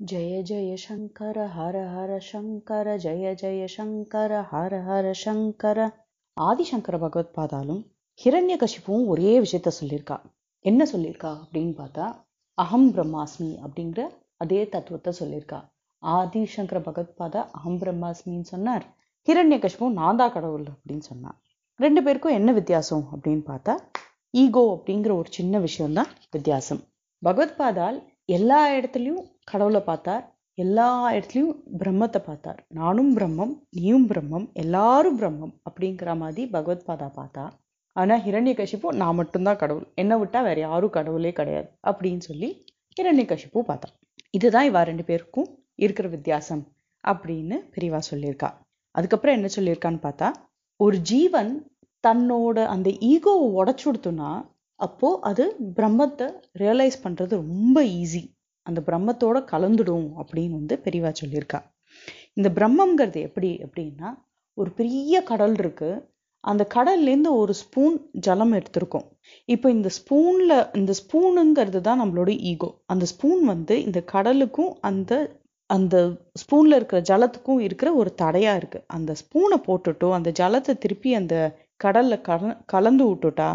ஜெய ஜெய சங்கர ஹர ஹர சங்கர ஜெய ஜெய சங்கர ஹர ஹர சங்கர ஆதிசங்கர பகவத் பாதாலும் ஹிரண்ய கஷிப்பும் ஒரே விஷயத்த சொல்லியிருக்கா என்ன சொல்லியிருக்கா அப்படின்னு பார்த்தா அகம் பிரம்மாஸ்மி அப்படிங்கிற அதே தத்துவத்தை சொல்லியிருக்கா ஆதிசங்கர பகவத் பாதா அகம் பிரம்மாஸ்மின்னு சொன்னார். ஹிரண்ய கசிப்பும் நான் கடவுள் அப்படின்னு சொன்னார் ரெண்டு பேருக்கும் என்ன வித்தியாசம் அப்படின்னு பார்த்தா ஈகோ அப்படிங்கிற ஒரு சின்ன விஷயம்தான் வித்தியாசம். பகவத் பாதால் எல்லா இடத்துலையும் கடவுளை பார்த்தார். எல்லா இடத்துலையும் பிரம்மத்தை பார்த்தார். நானும் பிரம்மம் நீயும் பிரம்மம் எல்லாரும் பிரம்மம் அப்படிங்கிற மாதிரி பகவத்பாதா பார்த்தா ஆனால் ஹிரண்ய கஷிப்பு நான் மட்டும்தான் கடவுள். என்னை விட்டால் வேற யாரும் கடவுளே கிடையாது அப்படின்னு சொல்லி ஹிரண்ய கஷிப்பு பார்த்தா இதுதான் இவா ரெண்டு பேருக்கும் இருக்கிற வித்தியாசம் அப்படின்னு பெரியவா சொல்லியிருக்கா. அதுக்கப்புறம் என்ன சொல்லியிருக்கான்னு பார்த்தா ஒரு ஜீவன் தன்னோட அந்த ஈகோவை உடச்சு கொடுத்தோன்னா அப்போ அது பிரம்மத்தை ரியலைஸ் பண்றது ரொம்ப ஈஸி அந்த பிரம்மத்தோட கலந்துடும் அப்படின்னு வந்து பெரியவா சொல்லியிருக்கா. இந்த பிரம்மங்கிறது எப்படி அப்படின்னா ஒரு பெரிய கடல் இருக்கு. அந்த கடல்லேருந்து ஒரு ஸ்பூன் ஜலம் எடுத்திருக்கோம். இப்போ இந்த ஸ்பூன்ல இந்த ஸ்பூனுங்கிறது தான் நம்மளோட ஈகோ. அந்த ஸ்பூன் வந்து இந்த கடலுக்கும் அந்த அந்த ஸ்பூன்ல இருக்கிற ஜலத்துக்கும் இருக்கிற ஒரு தடையா இருக்கு. அந்த ஸ்பூனை போட்டுட்டோ அந்த ஜலத்தை திருப்பி அந்த கடல்ல கல கலந்து விட்டுட்டா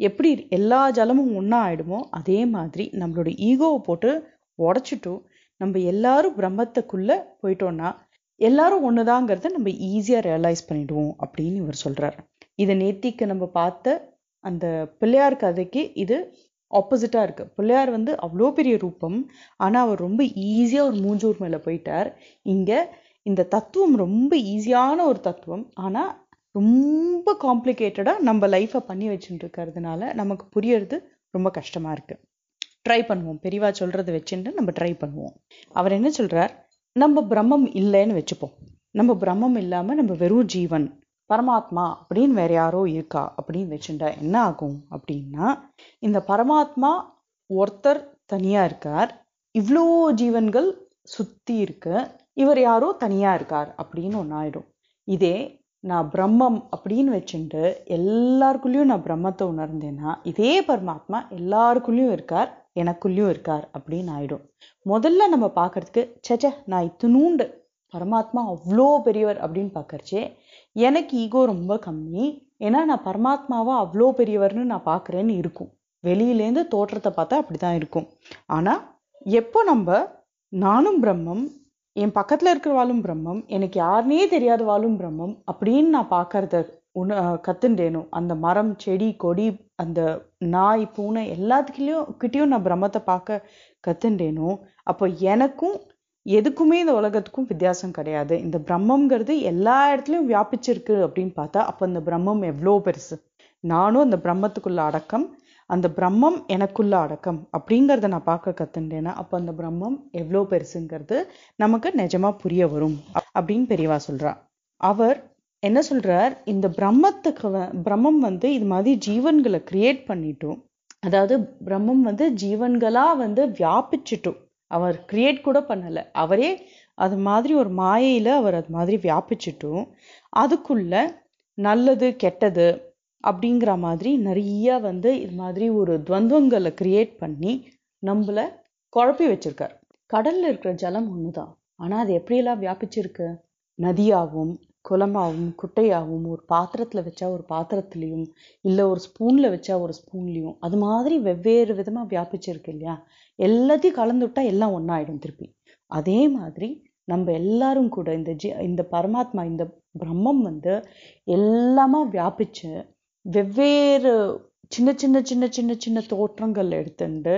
எப்படி எல்லா ஜலமும் ஒன்றா ஆயிடுமோ அதே மாதிரி நம்மளோட ஈகோவை போட்டு உடச்சிட்டும். நம்ம எல்லாரும் பிரம்மத்துக்குள்ள போயிட்டோன்னா எல்லாரும் ஒண்ணுதாங்கிறத நம்ம ஈஸியா ரியலைஸ் பண்ணிடுவோம் அப்படின்னு இவர் சொல்றாரு. இதை நேத்திக்கு நம்ம பார்த்த அந்த பிள்ளையார் கதைக்கு இது ஆப்போசிட்டா இருக்கு. பிள்ளையார் வந்து அவ்வளோ பெரிய ரூபம் ஆனா அவர் ரொம்ப ஈஸியா ஒரு மூஞ்சூர் மேல போயிட்டார். இங்க இந்த தத்துவம் ரொம்ப ஈஸியான ஒரு தத்துவம் ஆனா ரொம்ப காம்ப்ளிகேட்டடா நம்ம லைஃப்பை பண்ணி வச்சுட்டு இருக்கிறதுனால நமக்கு புரியறது ரொம்ப கஷ்டமா இருக்கு. ட்ரை பண்ணுவோம். பெரியவா சொல்றதை வச்சுட்டு நம்ம ட்ரை பண்ணுவோம். அவர் என்ன சொல்றார்? நம்ம பிரம்மம் இல்லைன்னு வச்சுப்போம். நம்ம பிரம்மம் இல்லாம நம்ம வெறும் ஜீவன். பரமாத்மா அப்படின்னு வேற யாரோ இருக்கா? அப்படின்னு வச்சுட்டா என்ன ஆகும்? அப்படின்னா இந்த பரமாத்மா ஒருத்தர் தனியா இருக்கார். இவ்வளோ ஜீவன்கள் சுத்தி இருக்கு. இவர் யாரோ தனியா இருக்கார் அப்படின்னு ஒன்று ஆயிடும் இதே நான் பிரம்மம் அப்படின்னு வச்சுட்டு எல்லாருக்குள்ளேயும் நான் பிரம்மத்தை உணர்ந்தேன்னா இதே பரமாத்மா எல்லாருக்குள்ளேயும் இருக்கார். எனக்குள்ளேயும் இருக்கார் அப்படின்னு ஆயிடும். முதல்ல நம்ம பார்க்கறதுக்கு சச்ச நான் இத்தினூண்டு பரமாத்மா அவ்வளோ பெரியவர் அப்படின்னு பார்க்கறச்சே எனக்கு ஈகோ ரொம்ப கம்மி. ஏன்னா நான் பரமாத்மாவை அவ்வளோ பெரியவர்னு நான் பார்க்குறேன்னு இருக்கும். வெளியிலேருந்து தோற்றத்தை பார்த்தா அப்படிதான் இருக்கும். ஆனால் எப்போ நம்ம நானும் பிரம்மம் என் பக்கத்தில் இருக்கிற வாழும் பிரம்மம் எனக்கு யாருனே தெரியாத வாழும் பிரம்மம் அப்படின்னு நான் பார்க்கறத உண கத்துண்டேனும் அந்த மரம் செடி கொடி அந்த நாய் பூனை எல்லாத்துக்கிலையும் கிட்டேயும் நான் பிரம்மத்தை பார்க்க கத்துண்டேனும் அப்போ எனக்கும் எதுக்குமே இந்த உலகத்துக்கும் வித்தியாசம் கிடையாது. இந்த பிரம்மங்கிறது எல்லா இடத்துலையும் வியாபிச்சிருக்கு அப்படின்னு பார்த்தா அப்போ அந்த பிரம்மம் எவ்வளோ பெருசு. நானும் அந்த பிரம்மத்துக்குள்ள அடக்கம் அந்த பிரம்மம் எனக்குள்ள அடக்கம் அப்படிங்கிறத நான் பார்க்க கத்துட்டேன்னா அப்போ அந்த பிரம்மம் எவ்வளோ பெருசுங்கிறது நமக்கு நிஜமா புரிய வரும் அப்படின்னு பெரியவா சொல்றா. அவர் என்ன சொல்றார்? இந்த பிரம்மத்துக்கு பிரம்மம் வந்து இது மாதிரி ஜீவன்களை கிரியேட் பண்ணிட்டோம். அதாவது பிரம்மம் வந்து ஜீவன்களா வந்து வியாபிச்சிட்டோம். அவர் கிரியேட் கூட பண்ணல. அவரே அது மாதிரி ஒரு மாயையில அவர் அது மாதிரி வியாபிச்சிட்டும். அதுக்குள்ள நல்லது கெட்டது அப்படிங்கிற மாதிரி நிறைய வந்து இது மாதிரி ஒரு துவந்தங்களை கிரியேட் பண்ணி நம்மள குழப்பி வச்சிருக்கார். கடல்ல இருக்கிற ஜலம் ஒண்ணுதான். ஆனா அது எப்படியெல்லாம் வியாபிச்சிருக்கு? நதியாகவும் குளமாகவும் குட்டையாகவும் ஒரு பாத்திரத்தில் வச்சா ஒரு பாத்திரத்துலேயும் இல்லை ஒரு ஸ்பூனில் வச்சா ஒரு ஸ்பூன்லேயும் அது மாதிரி வெவ்வேறு விதமாக வியாபிச்சிருக்கு இல்லையா? எல்லாத்தையும் கலந்து விட்டா எல்லாம் ஆகிடும் திருப்பி. அதே மாதிரி நம்ம எல்லாரும் கூட இந்த ஜி இந்த பரமாத்மா இந்த பிரம்மம் வந்து எல்லாமா வியாபிச்சு வெவ்வேறு சின்ன சின்ன சின்ன சின்ன சின்ன தோற்றங்கள் எடுத்துட்டு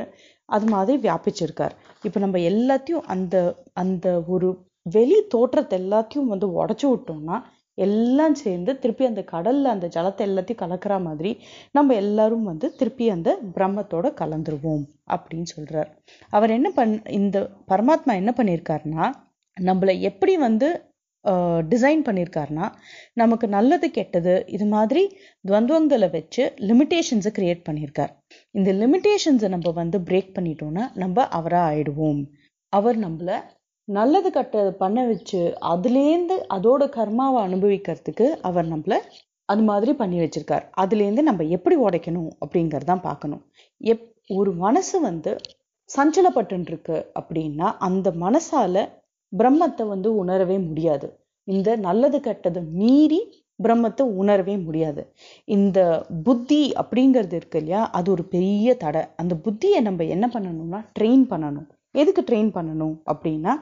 அது மாதிரி வியாபிச்சிருக்கார். இப்போ நம்ம எல்லாத்தையும் அந்த அந்த ஒரு வெளி தோற்றத்தை எல்லாத்தையும் வந்து உடச்சு விட்டோம்னா எல்லாம் சேர்ந்து திருப்பி அந்த கடல்ல அந்த ஜலத்தை எல்லாத்தையும் கலக்கிற மாதிரி நம்ம எல்லாரும் வந்து திருப்பி அந்த பிரம்மத்தோட கலந்துருவோம் அப்படின்னு சொல்றார். அவர் என்ன பண் இந்த பரமாத்மா என்ன பண்ணியிருக்காருன்னா நம்மள எப்படி வந்து டிசைன் பண்ணியிருக்காருன்னா நமக்கு நல்லது கெட்டது இது மாதிரி துவந்தங்களை வச்சு லிமிட்டேஷன்ஸை கிரியேட் பண்ணியிருக்கார் இந்த லிமிட்டேஷன்ஸை நம்ம வந்து பிரேக் பண்ணிட்டோம்னா நம்ம அவராக ஆயிடுவோம். அவர் நம்மள நல்லது கட்டது பண்ண வச்சு அதுலேருந்து அதோட கர்மாவை அனுபவிக்கிறதுக்கு அவர் நம்மள அது மாதிரி பண்ணி வச்சிருக்கார். அதுலேருந்து நம்ம எப்படி உடைக்கணும் அப்படிங்கிறதான் பார்க்கணும். எப் ஒரு மனசு வந்து சஞ்சலப்பட்டுருக்கு அப்படின்னா அந்த மனசால பிரம்மத்தை வந்து உணரவே முடியாது. இந்த நல்லது கெட்டதை மீறி பிரம்மத்தை உணரவே முடியாது. இந்த புத்தி அப்படிங்கிறது இருக்கு இல்லையா அது ஒரு பெரிய தடை. அந்த புத்தியை நம்ம என்ன பண்ணணும்னா ட்ரெயின் பண்ணணும். எதுக்கு ட்ரெயின் பண்ணணும் அப்படின்னா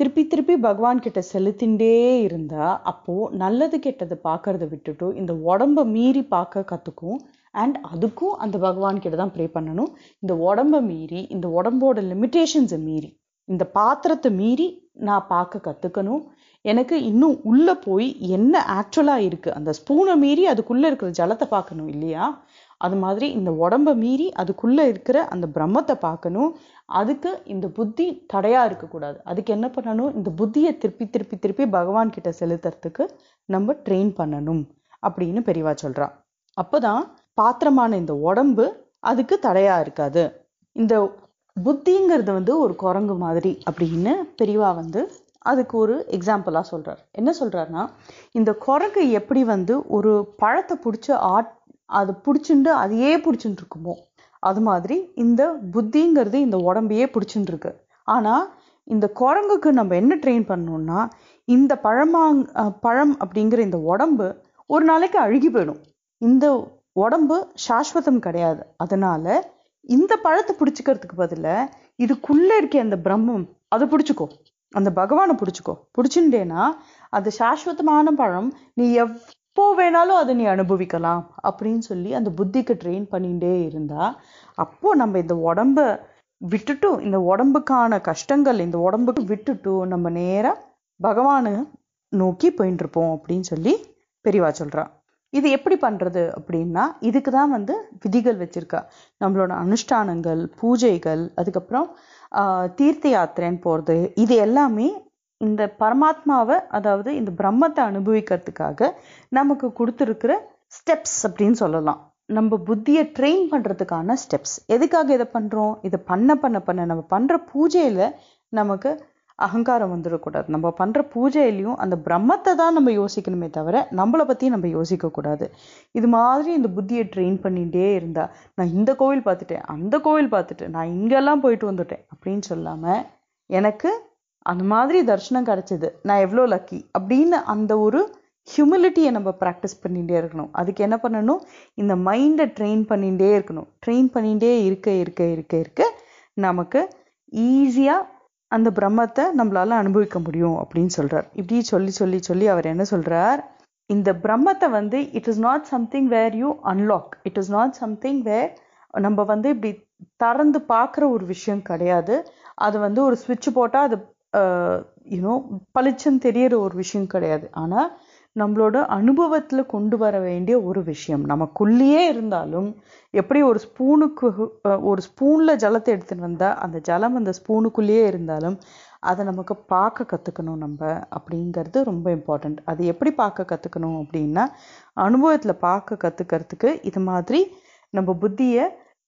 திருப்பி திருப்பி பகவான் கிட்ட செலுத்திண்டே இருந்தா அப்போ நல்லது கெட்டது பார்க்கறத விட்டுட்டு இந்த உடம்ப மீறி பார்க்க கத்துக்கும். அண்ட் அதுக்கும் அந்த பகவான் கிட்ட தான் ப்ரே பண்ணணும். இந்த உடம்ப மீறி இந்த உடம்போட லிமிட்டேஷன்ஸை மீறி இந்த பாத்திரத்தை மீறி நான் பார்க்க கத்துக்கணும். எனக்கு இன்னும் உள்ள போய் என்ன ஆக்சுவலா இருக்கு அந்த ஸ்பூனை மீறி அதுக்குள்ள இருக்கிற ஜலத்தை பார்க்கணும் இல்லையா? அது மாதிரி இந்த உடம்ப மீறி அதுக்குள்ள இருக்கிற அந்த பிரம்மத்தை பார்க்கணும் அதுக்கு இந்த புத்தி தடையாக இருக்கக்கூடாது. அதுக்கு என்ன பண்ணணும்? இந்த புத்தியை திருப்பி திருப்பி திருப்பி பகவான் கிட்ட செலுத்துறதுக்கு நம்ம ட்ரெயின் பண்ணணும் அப்படின்னு பெரியவா அப்போ தான் பாத்திரமான இந்த உடம்பு அதுக்கு தடையாக இருக்காது. இந்த புத்திங்கிறது வந்து ஒரு குரங்கு மாதிரி அப்படின்னு பெரியவா வந்து அதுக்கு ஒரு எக்ஸாம்பிளாக சொல்கிறார் என்ன சொல்கிறாருன்னா இந்த குரங்கு எப்படி வந்து ஒரு பழத்தை பிடிச்சி ஆட் அது பிடிச்சுண்டு அதையே பிடிச்சிட்டு இருக்குமோ அது மாதிரி இந்த புத்திங்கிறது இந்த உடம்பையே பிடிச்சுட்டு ஆனால் இந்த குரங்குக்கு நம்ம என்ன ட்ரெயின் பண்ணோம்னா இந்த பழமாங் பழம் அப்படிங்கிற இந்த உடம்பு ஒரு நாளைக்கு அழுகி போயிடும். இந்த உடம்பு சாஸ்வதம் கிடையாது. அதனால இந்த பழத்தை பிடிச்சிக்கிறதுக்கு பதிலாக இதுக்குள்ள இருக்க அந்த பிரம்மம் அதை பிடிச்சிக்கோ. அந்த பகவானை பிடிச்சிக்கோ. பிடிச்சுட்டேன்னா அது சாஸ்வதமான பழம். நீ எவ் எப்போ வேணாலும் அதை நீ அனுபவிக்கலாம் அப்படின்னு சொல்லி அந்த புத்திக்கு ட்ரெயின் பண்ணிகிட்டே இருந்தா அப்போ நம்ம இந்த உடம்ப விட்டுட்டும் இந்த உடம்புக்கான கஷ்டங்கள் இந்த உடம்புக்கு விட்டுட்டும் நம்ம நேராக பகவானை நோக்கி போயிட்டு இருப்போம் அப்படின்னு சொல்லி பெரியவா சொல்கிறான் இது எப்படி பண்ணுறது அப்படின்னா இதுக்கு தான் வந்து விதிகள் வச்சுருக்கா. நம்மளோட அனுஷ்டானங்கள் பூஜைகள் அதுக்கப்புறம் தீர்த்த யாத்திரைன்னு போகிறது இது எல்லாமே இந்த பரமாத்மாவை அதாவது இந்த பிரம்மத்தை அனுபவிக்கிறதுக்காக நமக்கு கொடுத்துருக்கிற ஸ்டெப்ஸ் அப்படின்னு சொல்லலாம். நம்ம புத்தியை ட்ரெயின் பண்ணுறதுக்கான ஸ்டெப்ஸ் எதுக்காக இதை பண்ணுறோம் இதை பண்ண பண்ண பண்ண. நம்ம பண்ணுற பூஜையில் நமக்கு அகங்காரம் வந்துடக்கூடாது. நம்ம பண்ணுற பூஜையிலையும் அந்த பிரம்மத்தை தான் நம்ம யோசிக்கணுமே தவிர நம்மளை பற்றி நம்ம யோசிக்கக்கூடாது. இது மாதிரி இந்த புத்தியை ட்ரெயின் பண்ணிகிட்டே இருந்தா நான் இந்த கோவில் பார்த்துட்டேன் அந்த கோவில் பார்த்துட்டேன் நான் இங்கெல்லாம் போயிட்டு வந்துட்டேன் அப்படின்னு சொல்லாமல் எனக்கு அந்த மாதிரி தரிசனம் கிடைச்சது. நான் எவ்வளோ லக்கி அப்படின்னு அந்த ஒரு ஹியூமிலிட்டியை நம்ம ப்ராக்டிஸ் பண்ணிகிட்டே இருக்கணும். அதுக்கு என்ன பண்ணணும்? இந்த மைண்டை ட்ரெயின் பண்ணிகிட்டே இருக்கணும். ட்ரெயின் பண்ணிகிட்டே இருக்க இருக்க இருக்க இருக்க நமக்கு ஈஸியாக அந்த பிரம்மத்தை நம்மளால அனுபவிக்க முடியும் அப்படின்னு சொல்கிறார் இப்படி சொல்லி சொல்லி சொல்லி அவர் என்ன சொல்கிறார் இந்த பிரம்மத்தை வந்து it is not something where you unlock it is not something where நம்ம வந்து இப்படி திறந்து பார்க்குற ஒரு விஷயம் கிடையாது. அது வந்து ஒரு சுவிட்ச் போட்டால் அது யூனோ பளிச்சுன்னு தெரியற ஒரு விஷயம் கிடையாது. ஆனால் நம்மளோட அனுபவத்துல கொண்டு வர வேண்டிய ஒரு விஷயம். நமக்குள்ளேயே இருந்தாலும் எப்படி ஒரு ஸ்பூனுக்கு ஒரு ஸ்பூன்ல ஜலத்தை எடுத்துட்டு வந்தா அந்த ஜலம் அந்த ஸ்பூனுக்குள்ளேயே இருந்தாலும் அதை நமக்கு பார்க்க கற்றுக்கணும் நம்ம அப்படிங்கிறது ரொம்ப இம்பார்ட்டண்ட் அது எப்படி பார்க்க கற்றுக்கணும் அப்படின்னா அனுபவத்தில் பார்க்க கற்றுக்கிறதுக்கு இது மாதிரி நம்ம புத்தியை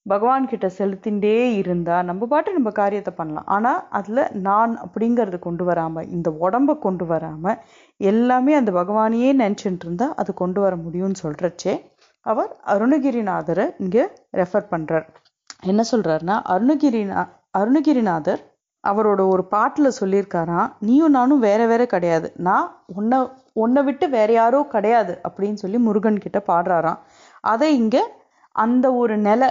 பகவான் கிட்ட செலுத்திண்டே இருந்தா நம்ம பாட்டு நம்ம காரியத்தை பண்ணலாம். ஆனா அதுல நான் அப்படிங்கறது கொண்டு வராம இந்த உடம்ப கொண்டு வராம எல்லாமே அந்த பகவானையே நினைச்சுட்டு இருந்தா அது கொண்டு வர முடியும்னு சொல்றச்சே அவர் அருணகிரிநாதரை இங்க ரெஃபர் பண்றார். என்ன சொல்றாருன்னா அருணகிரிநா அருணகிரிநாதர் அவரோட ஒரு பாட்டுல சொல்லியிருக்காராம் நீயும் நானும் வேற வேற கிடையாது. நான் உன்னை உன்னை விட்டு வேற யாரோ கிடையாது அப்படின்னு சொல்லி முருகன் கிட்ட பாடுறாராம். அதை இங்க அந்த ஒரு நிலை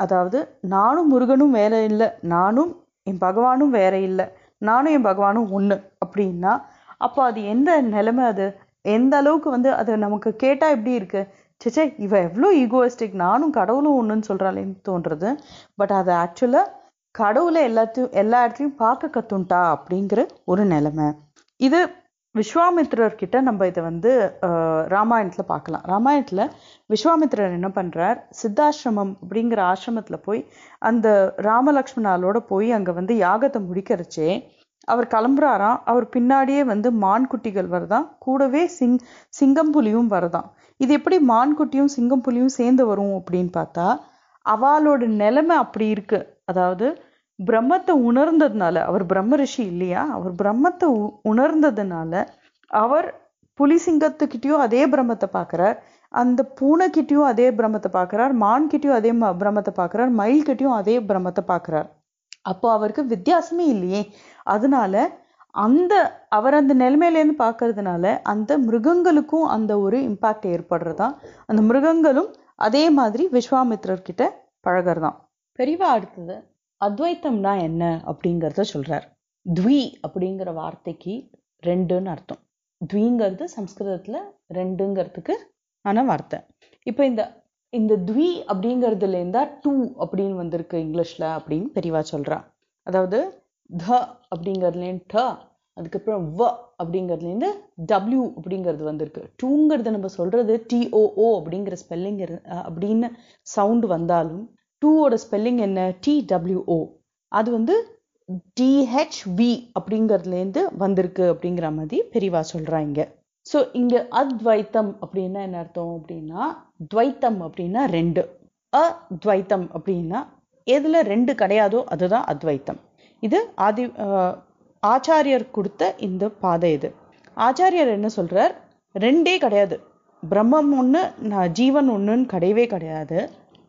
அதாவது நானும் முருகனும் வேற இல்லை நானும் என் பகவானும் வேற இல்லை நானும் என் பகவானும் ஒன்று அப்படின்னா அப்போ அது எந்த நிலைமை அது? எந்த அளவுக்கு வந்து அது நமக்கு கேட்டால் எப்படி இருக்குது சேச்சே இவ எவ்வளோ ஈகோயிஸ்டிக் நானும் கடவுளும் ஒன்றுன்னு சொல்கிறாளேன்னு தோன்றது. பட் அது ஆக்சுவலாக கடவுளை எல்லாத்தையும் எல்லா இடத்துலையும் பார்க்க கத்துண்டா அப்படிங்கிற ஒரு நிலைமை. இது விஸ்வாமித்ரர் கிட்ட நம்ம இதை வந்து ராமாயணத்தில் ராமாயணத்துல பார்க்கலாம். ராமாயணத்துல விஸ்வாமித்திரர் என்ன பண்றார்? சித்தாசிரமம் அப்படிங்கிற ஆசிரமத்துல போய் அந்த ராமலக்ஷ்மணாலோட போய் அங்க வந்து யாகத்தை முடிக்கிறச்சே அவர் கிளம்புறாராம். அவர் பின்னாடியே வந்து மான் குட்டிகள் வருதாம் கூடவே சிங் சிங்கம்புலியும் புலியும் இது எப்படி மான்குட்டியும் சிங்கம் புலியும் சேர்ந்து வரும் அப்படின்னு பார்த்தா அவளோட நிலைமை அப்படி இருக்கு. அதாவது பிரம்மத்தை உணர்ந்ததுனால அவர் பிரம்ம ரிஷி இல்லையா? அவர் பிரம்மத்தை உ- உணர்ந்ததுனால அவர் புலி சிங்கத்துக்கிட்டயும் அதே பிரம்மத்தை பார்க்குறார். அந்த பூனைக்கிட்டயும் அதே பிரம்மத்தை பார்க்கறார். மான்கிட்டயும் அதே ம- பிரம்மத்தை பார்க்கறார். மயில்கிட்டயும் அதே பிரம்மத்தை பார்க்கறார். அப்போ அவருக்கு வித்தியாசமே இல்லையே. அதனால அந்த அவர் அந்த நிலைமையிலேருந்து பார்க்கறதுனால அந்த மிருகங்களுக்கும் அந்த ஒரு இம்பாக்ட் ஏற்படுறதா அந்த மிருகங்களும் அதே மாதிரி விஸ்வாமித்ரர்கிட்ட பழகிறதாம் பெரியவா அடுத்தது. அத்வைத்தம்னா என்ன அப்படிங்கிறத சொல்றார். த்வி அப்படிங்கிற வார்த்தைக்கு ரெண்டுன்னு அர்த்தம். த்விங்கிறது சம்ஸ்கிருதத்துல ரெண்டுங்கிறதுக்கு ஆன வார்த்தை. இப்போ இந்த இந்த த்வி அப்படிங்கிறதுல இருந்தா டூ அப்படின்னு வந்திருக்கு இங்கிலீஷ்ல அப்படின்னு பெரியவா சொல்றா. அதாவது த அப்படிங்கிறதுலேருந்து ட அதுக்கப்புறம் வ அப்படிங்கிறதுலேருந்து டபிள்யூ அப்படிங்கிறது வந்திருக்கு. டூங்கிறது நம்ம சொல்றது டிஓஓ அப்படிங்கிற ஸ்பெல்லிங் அப்படின்னு சவுண்ட் வந்தாலும் டூவோட ஸ்பெல்லிங் என்ன? டிடபிள்யூஓ அது வந்து டிஹெச்வி அப்படிங்கிறதுலேருந்து வந்திருக்கு அப்படிங்கிற மாதிரி பெரிவா சொல்கிறாங்க ஸோ இங்கே அத்வைத்தம் அப்படின்னா என்ன அர்த்தம் அப்படின்னா துவைத்தம் அப்படின்னா ரெண்டு. அத்வைத்தம் அப்படின்னா எதில் ரெண்டு கிடையாதோ அதுதான் அத்வைத்தம். இது ஆதி ஆச்சாரியர் கொடுத்த இந்த பாதை இது. ஆச்சாரியர் என்ன சொல்கிறார் ரெண்டே கிடையாது. பிரம்மம் ஒன்று நான் ஜீவன் ஒன்றுன்னு கிடையவே கிடையாது.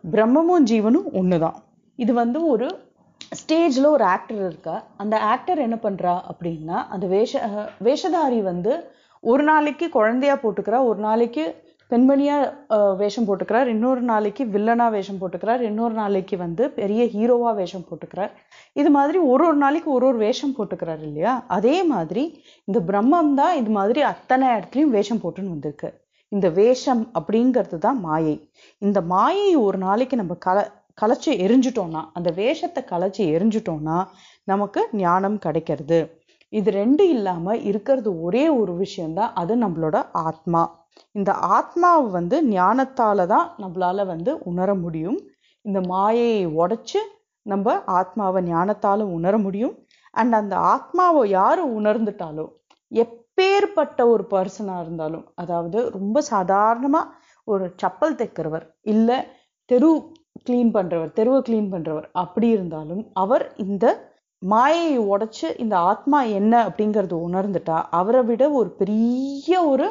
பிரம்மமும் ஜீவனும் ஒன்று தான் இது வந்து ஒரு ஸ்டேஜில் ஒரு ஆக்டர் இருக்கா. அந்த ஆக்டர் என்ன பண்றா அப்படின்னா அந்த வேஷ வேஷதாரி வந்து ஒரு நாளைக்கு குழந்தையா போட்டுக்கிறா ஒரு நாளைக்கு பெண்மணியா வேஷம் போட்டுக்கிறார் இன்னொரு நாளைக்கு வில்லனா வேஷம் போட்டுக்கிறார் இன்னொரு நாளைக்கு வந்து பெரிய ஹீரோவா வேஷம் போட்டுக்கிறார். இது மாதிரி ஒரு ஒரு நாளைக்கு ஒரு ஒரு வேஷம் போட்டுக்கிறார் இல்லையா? அதே மாதிரி இந்த பிரம்மம் தான் இது மாதிரி அத்தனை இடத்துலையும் வேஷம் போட்டுன்னு வந்திருக்கு. இந்த வேஷம் அப்படிங்கிறது தான் மாயை. இந்த மாயை ஒரு நாளைக்கு நம்ம கல கலைச்சி எரிஞ்சிட்டோம்னா அந்த வேஷத்தை கலைச்சி எரிஞ்சிட்டோம்னா நமக்கு ஞானம் கிடைக்கிறது. இது ரெண்டு இல்லாம இருக்கிறது ஒரே ஒரு விஷயம்தான் அது நம்மளோட ஆத்மா. இந்த ஆத்மாவை வந்து ஞானத்தால தான் நம்மளால வந்து உணர முடியும். இந்த மாயையை உடைச்சு நம்ம ஆத்மாவை ஞானத்தால உணர முடியும். அண்ட் அந்த ஆத்மாவை யாரு உணர்ந்துட்டாலோ எப்பேற்பட்ட ஒரு பர்சனாக இருந்தாலும் அதாவது ரொம்ப சாதாரணமாக ஒரு சப்பல் தைக்கிறவர் இல்லை தெரு க்ளீன் பண்ணுறவர் தெருவை க்ளீன் பண்ணுறவர் அப்படி இருந்தாலும் அவர் இந்த மாயையை உடைச்சு இந்த ஆத்மா என்ன அப்படிங்கிறது உணர்ந்துட்டா அவரை விட ஒரு பெரிய ஒரு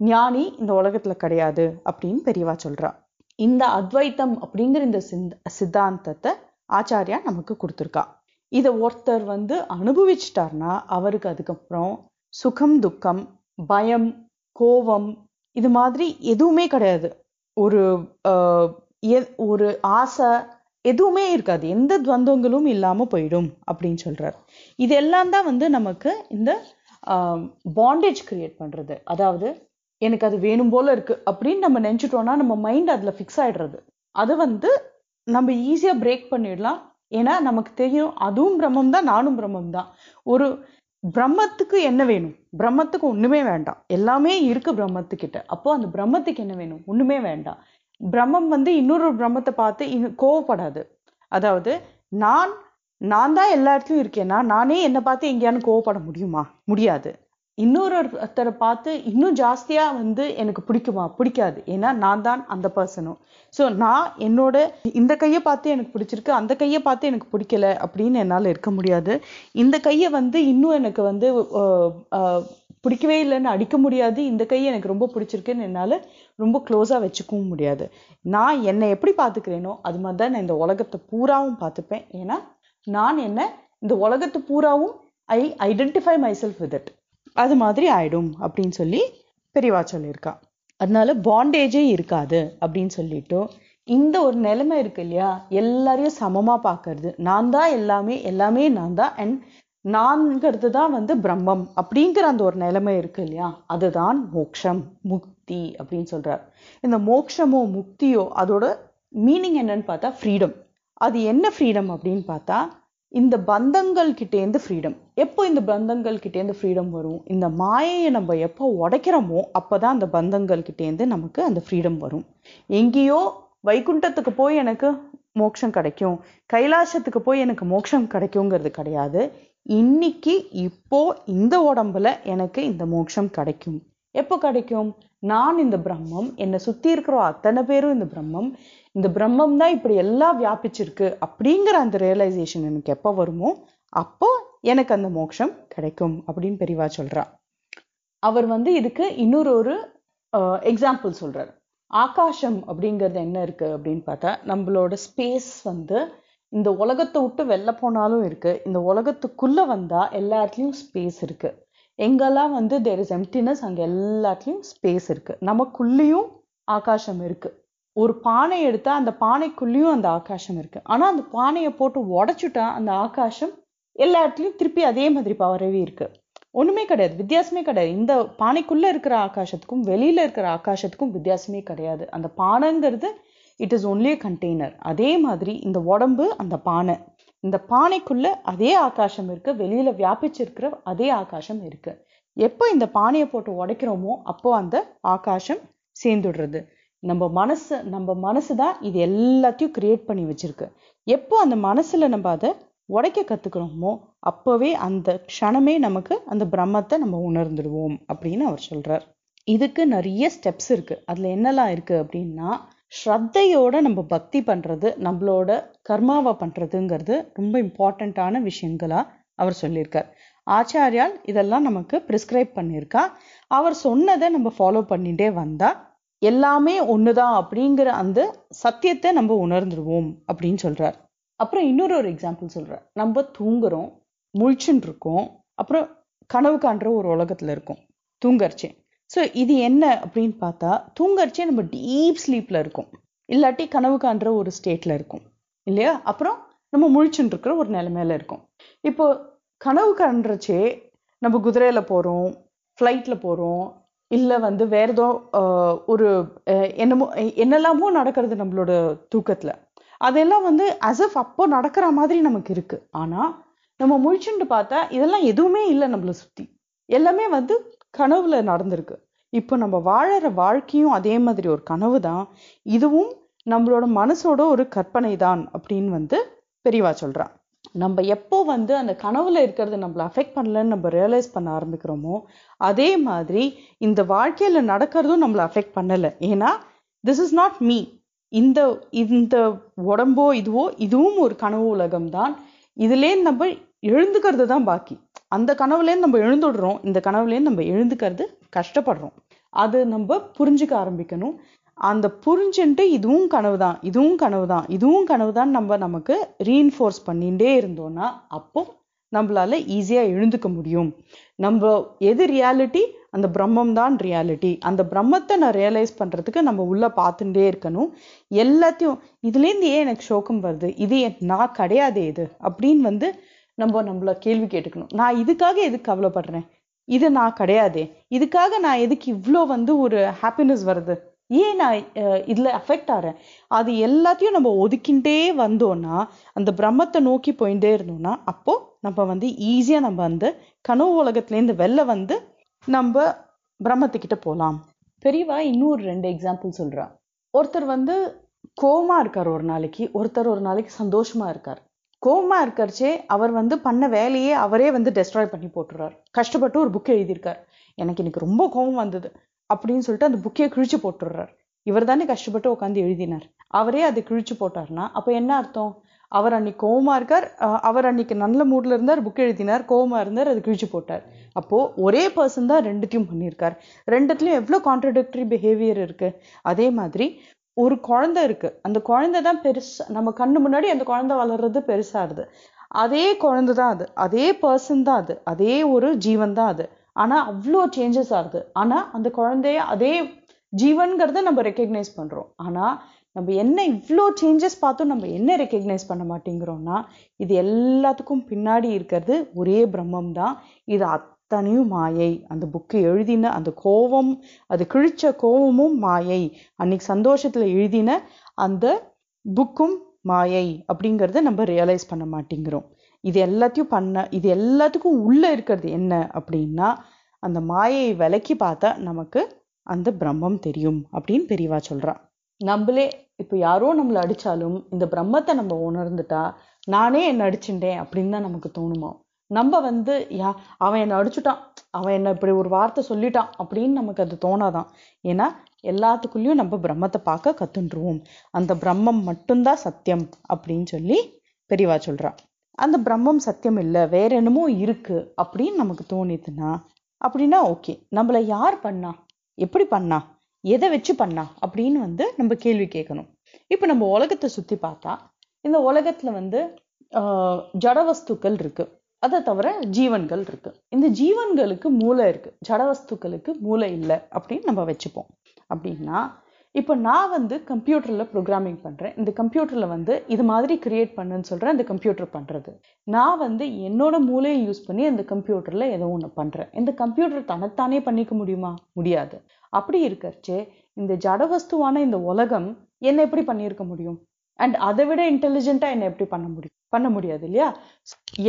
ஞானி இந்த உலகத்தில் கிடையாது அப்படின்னு பெரியவா சொல்றா. இந்த அத்வைத்தம் அப்படிங்கிற இந்த சிந்த சித்தாந்தத்தை ஆச்சாரியா நமக்கு கொடுத்துருக்கா. இதை ஒருத்தர் வந்து அனுபவிச்சிட்டார்னா அவருக்கு அதுக்கப்புறம் சுகம் துக்கம் பயம் கோபம் இது மாதிரி எதுவுமே கிடையாது. ஒரு ஆஹ், எ- ஒரு ஆசை எதுவுமே இருக்காது. எந்த துவந்தங்களும் இல்லாம போயிடும் அப்படின்னு சொல்றார். இதெல்லாம் தான் வந்து நமக்கு இந்த பாண்டேஜ் கிரியேட் பண்றது. அதாவது எனக்கு அது வேணும் போல இருக்கு அப்படின்னு நம்ம நினைச்சிட்டோம்னா நம்ம மைண்ட் அதுல ஃபிக்ஸ் ஆயிடுறது. அதை வந்து நம்ம ஈஸியா பிரேக் பண்ணிடலாம். ஏன்னா நமக்கு தெரியும் அதுவும் பிரம்மம் தான் நானும் பிரம்மம் தான் ஒரு பிரம்மத்துக்கு என்ன வேணும்? பிரம்மத்துக்கு ஒண்ணுமே வேண்டாம். எல்லாமே இருக்கு பிரம்மத்துக்கிட்ட. அப்போ அந்த பிரம்மத்துக்கு என்ன வேணும்? ஒண்ணுமே வேண்டாம். பிரம்மம் வந்து இன்னொரு பிரம்மத்தை பார்த்து கோவப்படாது. அதாவது நான் நான் தான் எல்லா இடத்துலையும் இருக்கேன்னா நானே என்னை பார்த்து எங்கேயானு கோவப்பட முடியுமா? முடியாது. இன்னொரு ஒருத்தரை பார்த்து இன்னும் ஜாஸ்தியாக வந்து எனக்கு பிடிக்குமா? பிடிக்காது. ஏன்னா நான் தான் அந்த பர்சனும் ஸோ நான் என்னோட இந்த கையை பார்த்து எனக்கு பிடிச்சிருக்கு அந்த கையை பார்த்து எனக்கு பிடிக்கல அப்படின்னு என்னால் இருக்க முடியாது. இந்த கையை வந்து இன்னும் எனக்கு வந்து பிடிக்கவே இல்லைன்னு அடிக்க முடியாது. இந்த கையை எனக்கு ரொம்ப பிடிச்சிருக்குன்னு என்னால் ரொம்ப க்ளோஸாக வச்சுக்கவும் முடியாது. நான் என்னை எப்படி பார்த்துக்கிறேனோ அது மாதிரி தான் நான் இந்த உலகத்தை பூராவும் பார்த்துப்பேன். ஏன்னா நான் என்ன இந்த உலகத்தை பூராவும் I identify myself with it அது மாதிரி ஆயிடும் அப்படின்னு சொல்லி பெரியவா சொல்லியிருக்கா. அதனால பாண்டேஜே இருக்காது அப்படின்னு சொல்லிட்டு இந்த ஒரு நிலைமை இருக்கு இல்லையா? எல்லாரையும் சமமா பார்க்கறது. நான் தான் எல்லாமே எல்லாமே நான் தான் அண்ட் நான்கிறது தான் வந்து பிரம்மம் அப்படிங்கிற அந்த ஒரு நிலைமை இருக்கு இல்லையா? அதுதான் மோக்ஷம் முக்தி அப்படின்னு சொல்றார். இந்த மோக்ஷமோ முக்தியோ அதோட மீனிங் என்னன்னு பார்த்தா ஃப்ரீடம் அது என்ன ஃப்ரீடம் அப்படின்னு பார்த்தா இந்த பந்தங்கள் கிட்டேருந்து ஃப்ரீடம் எப்போ இந்த பந்தங்கள் கிட்டேருந்து ஃப்ரீடம் வரும்? இந்த மாயையை நம்ம எப்போ உடைக்கிறோமோ அப்பதான் அந்த பந்தங்கள் கிட்டேருந்து நமக்கு அந்த ஃப்ரீடம் வரும். எங்கேயோ வைகுண்டத்துக்கு போய் எனக்கு மோட்சம் கிடைக்கும். கைலாசத்துக்கு போய் எனக்கு மோட்சம் கிடைக்குங்கிறது கிடையாது. இன்னைக்கு இப்போ இந்த உடம்புல எனக்கு இந்த மோட்சம் கிடைக்கும். எப்போ கிடைக்கும்? நான் இந்த பிரம்மம் என்னை சுற்றி இருக்கிற அத்தனை பேரும் இந்த பிரம்மம். இந்த பிரம்மம் தான் இப்படி எல்லாம் வியாபிச்சிருக்கு அப்படிங்கிற அந்த ரியலைசேஷன் எனக்கு எப்போ வருமோ அப்போ எனக்கு அந்த மோட்சம் கிடைக்கும் அப்படின்னு பெரிவா சொல்றா. அவர் வந்து இதுக்கு இன்னொரு ஒரு எக்ஸாம்பிள் சொல்றார். ஆகாசம் அப்படிங்கிறது என்ன இருக்கு அப்படின்னு பார்த்தா நம்மளோட ஸ்பேஸ் வந்து இந்த உலகத்தை விட்டு வெளில போனாலும் இருக்கு. இந்த உலகத்துக்குள்ள வந்தா எல்லாத்துலயும் ஸ்பேஸ் இருக்கு. எங்கெல்லாம் வந்து தேர் இஸ் எம்டினஸ் அங்க எல்லாத்துலயும் ஸ்பேஸ் இருக்கு. நமக்குள்ளேயும் ஆகாசம் இருக்கு. ஒரு பானை எடுத்தா அந்த பானைக்குள்ளேயும் அந்த ஆகாசம் இருக்கு. ஆனா அந்த பானையை போட்டு உடைச்சுட்டா அந்த ஆகாசம் எல்லா இடத்துலையும் திருப்பி அதே மாதிரி பரவி இருக்கு. ஒண்ணுமே கிடையாது. வித்தியாசமே கிடையாது. இந்த பானைக்குள்ள இருக்கிற ஆகாசத்துக்கும் வெளியில இருக்கிற ஆகாசத்துக்கும் வித்தியாசமே கிடையாது. அந்த பானைங்கிறது இட் இஸ் ஒன்லி கண்டெய்னர் அதே மாதிரி இந்த உடம்பு அந்த பானை. இந்த பானைக்குள்ள அதே ஆகாசம் இருக்கு. வெளியில வியாபிச்சிருக்கிற அதே ஆகாசம் இருக்கு. எப்போ இந்த பானையை போட்டு உடைக்கிறோமோ அப்போ அந்த ஆகாசம் சேர்ந்துடுறது. நம்ம மனசு நம்ம மனசு தான் இது எல்லாத்தையும் கிரியேட் பண்ணி வச்சிருக்கு. எப்போ அந்த மனசுல நம்ம அதை உடைக்க கத்துக்கிறோமோ அப்பவே அந்த க்ஷணமே நமக்கு அந்த பிரம்மத்தை நம்ம உணர்ந்துடுவோம் அப்படின்னு அவர் சொல்றார். இதுக்கு நிறைய ஸ்டெப்ஸ் இருக்கு. அதுல என்னெல்லாம் இருக்கு அப்படின்னா ஸ்ரத்தையோட நம்ம பக்தி பண்றது நம்மளோட கர்மாவை பண்றதுங்கிறது ரொம்ப இம்பார்ட்டண்ட்டான விஷயங்களா அவர் சொல்லியிருக்கார். ஆச்சாரியால் இதெல்லாம் நமக்கு பிரிஸ்கிரைப் பண்ணியிருக்கா. அவர் சொன்னதை நம்ம ஃபாலோ பண்ணிட்டே வந்தா எல்லாமே ஒண்ணுதான் அப்படிங்கிற அந்த சத்தியத்தை நம்ம உணர்ந்துடுவோம் அப்படின்னு சொல்றார். அப்புறம் இன்னொரு ஒரு எக்ஸாம்பிள் சொல்கிறார் நம்ம தூங்குறோம் முழிச்சுன்னு இருக்கோம் அப்புறம் கனவு காண்ற ஒரு உலகத்துல இருக்கும் தூங்கர்ச்சே ஸோ இது என்ன அப்படின்னு பார்த்தா தூங்கர்ச்சே நம்ம டீப் ஸ்லீப்ல இருக்கும். இல்லாட்டி கனவு காண்ற ஒரு ஸ்டேட்ல இருக்கும். இல்லையா? அப்புறம் நம்ம முழிச்சுட்டு இருக்கிற ஒரு நிலைமையில இருக்கும். இப்போ கனவு காண்றச்சே நம்ம குதிரையில போறோம் ஃப்ளைட்ல போறோம் இல்லை வந்து வேறு ஏதோ ஒரு என்னமோ என்னெல்லாமோ நடக்கிறது நம்மளோட தூக்கத்தில். அதெல்லாம் வந்து அஸ் அஃப் அப்போ நடக்கிற மாதிரி நமக்கு இருக்குது ஆனால் நம்ம முழிச்சுட்டு பார்த்தா இதெல்லாம் எதுவுமே இல்லை நம்மளை சுற்றி எல்லாமே வந்து கனவுல நடந்திருக்கு. இப்போ நம்ம வாழற வாழ்க்கையும் அதே மாதிரி ஒரு கனவு தான். இதுவும் நம்மளோட மனசோட ஒரு கற்பனை தான் அப்படின்னு வந்து பெரியவா சொல்கிறான் நம்ம எப்போ வந்து அந்த கனவுல இருக்கிறது நம்மள அஃபெக்ட் பண்ணலன்னு நம்ம ரியலைஸ் பண்ண ஆரம்பிக்கிறோமோ அதே மாதிரி இந்த வாழ்க்கையில நடக்கிறதும் நம்மள அஃபெக்ட் பண்ணல. ஏன்னா திஸ் இஸ் நாட் மீ இந்த இந்த உடம்போ இதுவோ இதுவும் ஒரு கனவு உலகம் தான். இதுலேருந்து நம்ம எழுந்துக்கிறது தான் பாக்கி. அந்த கனவுலேருந்து நம்ம எழுந்துடுறோம். இந்த கனவுலேருந்து நம்ம எழுந்துக்கிறது கஷ்டப்படுறோம். அது நம்ம புரிஞ்சுக்க ஆரம்பிக்கணும். அந்த புரிஞ்சுட்டு இதுவும் கனவு தான் இதுவும் கனவு தான் இதுவும் கனவு தான் நம்ம நமக்கு ரீஇன்ஃபோர்ஸ் பண்ணிகிட்டே இருந்தோம்னா அப்போ நம்மளால ஈஸியாக எழுந்துக்க முடியும். நம்ம எது ரியாலிட்டி அந்த பிரம்மம் தான் ரியாலிட்டி அந்த பிரம்மத்தை நான் ரியலைஸ் பண்ணுறதுக்கு நம்ம உள்ளே பார்த்துட்டே இருக்கணும். எல்லாத்தையும் இதுலேருந்து ஏன் எனக்கு சோகம் வருது? இது நான் கிடையாதே இது அப்படின்னு வந்து நம்ம நம்மள கேள்வி கேட்டுக்கணும். நான் இதுக்காக எதுக்கு கவலைப்படுறேன்? இது நான் கிடையாதே. இதுக்காக நான் எதுக்கு இவ்வளோ வந்து ஒரு ஹாப்பினஸ் வருது? ஏன் நான் இதில் அஃபெக்ட் ஆகிறேன் அது எல்லாத்தையும் நம்ம ஒதுக்கிண்டே வந்தோம்னா அந்த பிரம்மத்தை நோக்கி போயிட்டே இருந்தோம்னா அப்போது நம்ம வந்து ஈஸியாக நம்ம அந்த கனவு உலகத்துலேருந்து வெளில வந்து நம்ம பிரம்மத்துக்கிட்ட போகலாம் பெரியவா இன்னும் ஒரு ரெண்டு எக்ஸாம்பிள் சொல்கிறா ஒருத்தர் வந்து கோமா இருக்கார் ஒரு நாளைக்கு ஒருத்தர் ஒரு நாளைக்கு சந்தோஷமாக இருக்கார். கோமா இருக்கிறச்சே அவர் வந்து பண்ண வேலையே அவரே வந்து டெஸ்ட்ராய் பண்ணி போட்டுறார். கஷ்டப்பட்டு ஒரு புக் எழுதியிருக்கார். எனக்கு இன்னைக்கு ரொம்ப கோவம் வந்தது. அப்படின்னு சொல்லிட்டு அந்த புக்கையை கிழிச்சு போட்டுடுறார். இவர் தானே கஷ்டப்பட்டு உட்காந்து எழுதினார். அவரே அதை கிழிச்சு போட்டார்னா அப்போ என்ன அர்த்தம்? அவர் அன்னைக்கு கோவமாக இருக்கார். அவர் அன்னைக்கு நல்ல மூடில் இருந்தார் புக் எழுதினார் கோவமாக இருந்தார் அது கிழிச்சு போட்டார். அப்போ ஒரே பர்சன் தான் ரெண்டுத்தையும் பண்ணியிருக்கார். ரெண்டுத்துலையும் எவ்வளோ கான்ட்ரடிக்டரி பிஹேவியர் இருக்குது அதே மாதிரி ஒரு குழந்தை இருக்குது அந்த குழந்தை தான் பெருசு நம்ம கண்ணு முன்னாடி அந்த குழந்தை வளர்றது பெருசாகுது அதே குழந்தை தான் அது. அதே பர்சன் தான் அது. அதே ஒரு ஜீவன் தான் அது. ஆனால் அவ்வளோ சேஞ்சஸ் ஆகுது. ஆனால் அந்த குழந்தைய அதே ஜீவன்கிறத நம்ம ரெக்கக்னைஸ் பண்ணுறோம் ஆனால் நம்ம என்ன இவ்வளோ சேஞ்சஸ் பார்த்தும் நம்ம என்ன ரெக்கக்னைஸ் பண்ண மாட்டேங்கிறோம்னா இது எல்லாத்துக்கும் பின்னாடி இருக்கிறது ஒரே பிரம்மம் தான் இது அத்தனையும் மாயை. அந்த புக்கு எழுதின அந்த கோவம் அது கிழிச்ச கோவமும் மாயை. அன்னைக்கு சந்தோஷத்தில் எழுதின அந்த புக்கும் மாயை அப்படிங்கிறத நம்ம ரியலைஸ் பண்ண மாட்டேங்கிறோம். இது எல்லாத்தையும் பண்ண இது எல்லாத்துக்கும் உள்ளே இருக்கிறது என்ன அப்படின்னா அந்த மாயை விலக்கி பார்த்தா நமக்கு அந்த பிரம்மம் தெரியும் அப்படின்னு பெரியவா சொல்கிறான் நம்மளே இப்போ யாரோ நம்மளை அடித்தாலும் இந்த பிரம்மத்தை நம்ம உணர்ந்துட்டா நானே என்னை அடிச்சுட்டேன் அப்படின்னு தான் நமக்கு தோணுமா? நம்ம வந்து யா அவன் என்னை அடிச்சுட்டான் அவன் என்னை இப்படி ஒரு வார்த்தை சொல்லிட்டான் அப்படின்னு நமக்கு அது தோணாதான். ஏன்னா எல்லாத்துக்குள்ளேயும் நம்ம பிரம்மத்தை பார்க்க கத்துண்டுருவோம் அந்த பிரம்மம் மட்டும்தான் சத்தியம் அப்படின்னு சொல்லி பெரியவா சொல்கிறான் அந்த பிரம்மம் சத்தியம் இல்லை வேற என்னமோ இருக்கு அப்படின்னு நமக்கு தோணிதுன்னா அப்படின்னா ஓகே நம்மள யார் பண்ணா? எப்படி பண்ணா? எதை வச்சு பண்ணா? அப்படின்னு வந்து நம்ம கேள்வி கேட்கணும். இப்போ நம்ம உலகத்தை சுத்தி பார்த்தா இந்த உலகத்துல வந்து ஆஹ், ஜடவஸ்துக்கள் இருக்கு. அதை தவிர ஜீவன்கள் இருக்கு. இந்த ஜீவன்களுக்கு மூளை இருக்கு. ஜடவஸ்துக்களுக்கு மூளை இல்லை அப்படின்னு நம்ம வச்சுப்போம். அப்படின்னா இப்போ நான் வந்து கம்ப்யூட்டரில் ப்ரோக்ராமிங் பண்ணுறேன் இந்த கம்ப்யூட்டரில் வந்து இது மாதிரி கிரியேட் பண்ணுன்னு சொல்கிறேன் இந்த கம்ப்யூட்டர் பண்ணுறது நான் வந்து என்னோட மூளையை யூஸ் பண்ணி அந்த கம்ப்யூட்டரில் ஏதோ ஒன்று பண்ணுறேன் இந்த கம்ப்யூட்டர் தனத்தானே பண்ணிக்க முடியுமா? முடியாது. அப்படி இருக்கிறச்சே இந்த ஜடவஸ்துவான இந்த உலகம் என்னை எப்படி பண்ணியிருக்க முடியும்? அண்ட் அதை விட இன்டெலிஜென்ட்டாக என்ன எப்படி பண்ண முடியும் பண்ண முடியாது இல்லையா?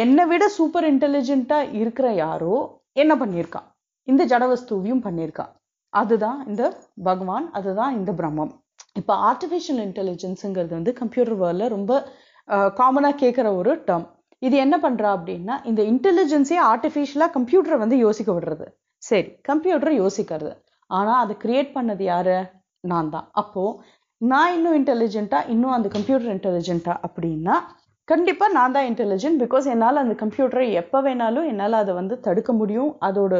என்னை விட சூப்பர் இன்டெலிஜென்ட்டாக இருக்கிற யாரோ என்ன பண்ணியிருக்கான் இந்த ஜடவஸ்துவையும் பண்ணியிருக்கான் அதுதான் இந்த பகவான் அதுதான் இந்த பிரம்மம். இப்போ ஆர்டிஃபிஷியல் இன்டெலிஜென்ஸுங்கிறது வந்து கம்ப்யூட்டர் வேர்ல்டில் ரொம்ப காமனாக கேட்குற ஒரு டேர்ம் இது என்ன பண்ணுறா அப்படின்னா இந்த இன்டெலிஜென்ஸே ஆர்டிஃபிஷியலாக கம்ப்யூட்டரை வந்து யோசிக்க விடுறது. சரி கம்ப்யூட்டரை யோசிக்கிறது. ஆனால் அதை கிரியேட் பண்ணது யாரு? நான் தான் அப்போது நான் இன்னும் இன்டெலிஜென்ட்டாக இன்னும் அந்த கம்ப்யூட்டர் இன்டெலிஜென்ட்டாக அப்படின்னா கண்டிப்பாக நான் தான் இன்டெலிஜென்ட் பிகாஸ் என்னால் அந்த கம்ப்யூட்டரை எப்போ வேணாலும் என்னால் அதை வந்து தடுக்க முடியும். அதோட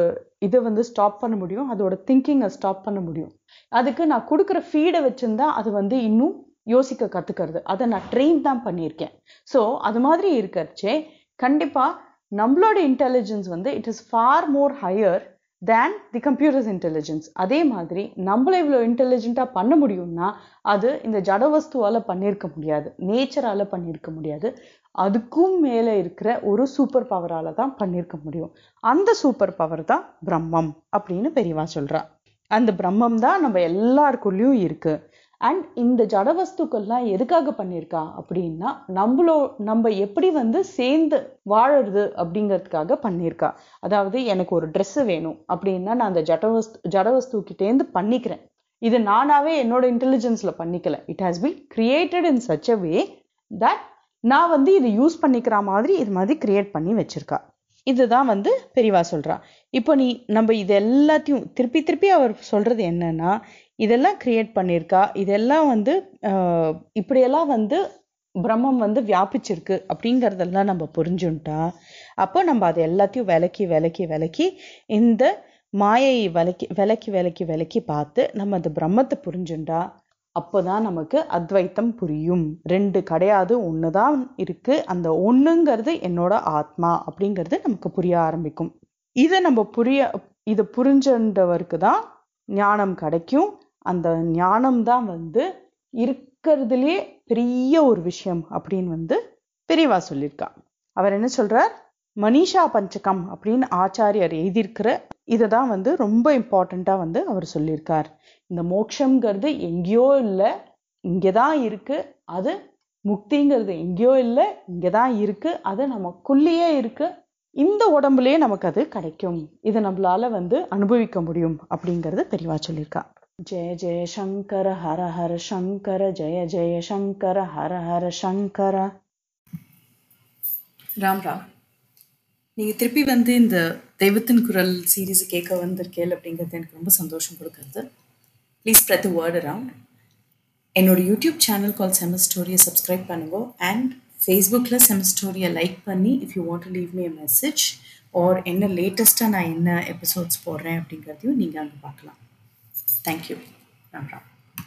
இதை வந்து ஸ்டாப் பண்ண முடியும். அதோட திங்கிங்கை ஸ்டாப் பண்ண முடியும். அதுக்கு நான் கொடுக்குற ஃபீடை வச்சுருந்தா அது வந்து இன்னும் யோசிக்க கற்றுக்கிறது அதை நான் ட்ரெயின் தான் பண்ணியிருக்கேன். ஸோ அது மாதிரி இருக்கிறச்சே கண்டிப்பாக நம்மளோட இன்டெலிஜென்ஸ் வந்து it is far more higher than the computers intelligence அதே மாதிரி நம்மள இவ்வளோ இன்டெலிஜென்ட்டாக பண்ண முடியும்னா அது இந்த ஜட வஸ்துவால் பண்ணியிருக்க முடியாது. நேச்சரால் பண்ணியிருக்க முடியாது. அதுக்கும் மேலே இருக்கிற ஒரு சூப்பர் பவரால் தான் பண்ணியிருக்க முடியும். அந்த சூப்பர் பவர் தான் பிரம்மம் அப்படின்னு பெரியவா சொல்கிறா அந்த பிரம்மம் தான் நம்ம எல்லாருக்குள்ளேயும் இருக்குது அண்ட் இந்த ஜடவஸ்துக்கள்லாம் எதுக்காக பண்ணியிருக்கா? அப்படின்னா நம்மளோ நம்ம எப்படி வந்து சேர்ந்து வாழறது அப்படிங்கிறதுக்காக பண்ணியிருக்கா. அதாவது எனக்கு ஒரு ட்ரெஸ்ஸு வேணும் அப்படின்னா நான் அந்த ஜடவஸ்து ஜடவஸ்துக்கிட்டேருந்து பண்ணிக்கிறேன். இது நானாவே என்னோட இன்டெலிஜென்ஸில் பண்ணிக்கல. It has been created in such a way that நான் வந்து இது யூஸ் பண்ணிக்கிற மாதிரி இது மாதிரி கிரியேட் பண்ணி வச்சிருக்கா. இதுதான் வந்து பெரியவா சொல்றா. இப்போ நீ நம்ம இது எல்லாத்தையும் திருப்பி திருப்பி அவர் சொல்றது என்னன்னா இதெல்லாம் கிரியேட் பண்ணியிருக்கா? இதெல்லாம் வந்து இப்படியெல்லாம் வந்து பிரம்மம் வந்து வியாபிச்சிருக்கு அப்படிங்கிறதெல்லாம் நம்ம புரிஞ்சுட்டா அப்போ நம்ம அது எல்லாத்தையும் விலக்கி விலக்கி விலக்கி இந்த மாயையை விலக்கி விலக்கி விலக்கி விலக்கி பார்த்து நம்ம அந்த பிரம்மத்தை புரிஞ்சுண்டா? அப்போதான் நமக்கு அத்வைத்தம் புரியும். ரெண்டு கிடையாது ஒன்று தான் இருக்குது அந்த ஒன்றுங்கிறது என்னோட ஆத்மா அப்படிங்கிறது நமக்கு புரிய ஆரம்பிக்கும். இதை நம்ம புரிய இதை புரிஞ்சவருக்கு தான் ஞானம் கிடைக்கும். அந்த ஞானம் தான் வந்து இருக்கிறதுலே பெரிய ஒரு விஷயம் அப்படின்னு வந்து பெரியவா சொல்லியிருக்கான் அவர் என்ன சொல்றார்? மனிஷா பஞ்சகம் அப்படின்னு ஆச்சாரியர் எழுதியிருக்கிற இதை தான் வந்து ரொம்ப இம்பார்ட்டண்ட்டாக வந்து அவர் சொல்லியிருக்கார். இந்த மோட்சங்கிறது எங்கேயோ இல்லை இங்கே தான் இருக்குது அது முக்திங்கிறது எங்கேயோ இல்லை இங்கே தான் இருக்குது அது நமக்குள்ளேயே இருக்குது இந்த உடம்புலயே நமக்கு அது கிடைக்கும். இதை நம்மளால வந்து அனுபவிக்க முடியும் அப்படிங்கிறது தெளிவாக சொல்லியிருக்கா. ஜெய ஜெய சங்கர ஹர ஹர சங்கர ஜெய ஜெய சங்கர ஹர ஹர சங்கர ராம் ராம் நீங்கள் திருப்பி வந்து இந்த தெய்வத்தின் குரல் சீரீஸ் கேட்க வந்திருக்கேல் அப்படிங்கிறது எனக்கு ரொம்ப சந்தோஷம் கொடுக்குறது. ப்ளீஸ் ஸ்ப்ரெட் வேர்ட் அரவுண்ட் என்னோட யூடியூப் சேனல் கால் செம ஸ்டோரியை சப்ஸ்கிரைப் பண்ணுங்க. அண்ட் ஃபேஸ்புக்கில் செம ஸ்டோரியை லைக் பண்ணி if you want to leave me message or என்ன லேட்டஸ்ட்டாக நான் என்ன எபிசோட்ஸ் போடுறேன் அப்படிங்கிறதையும் நீங்கள் அங்கே பார்க்கலாம். தேங்க்யூ ராம் ராம்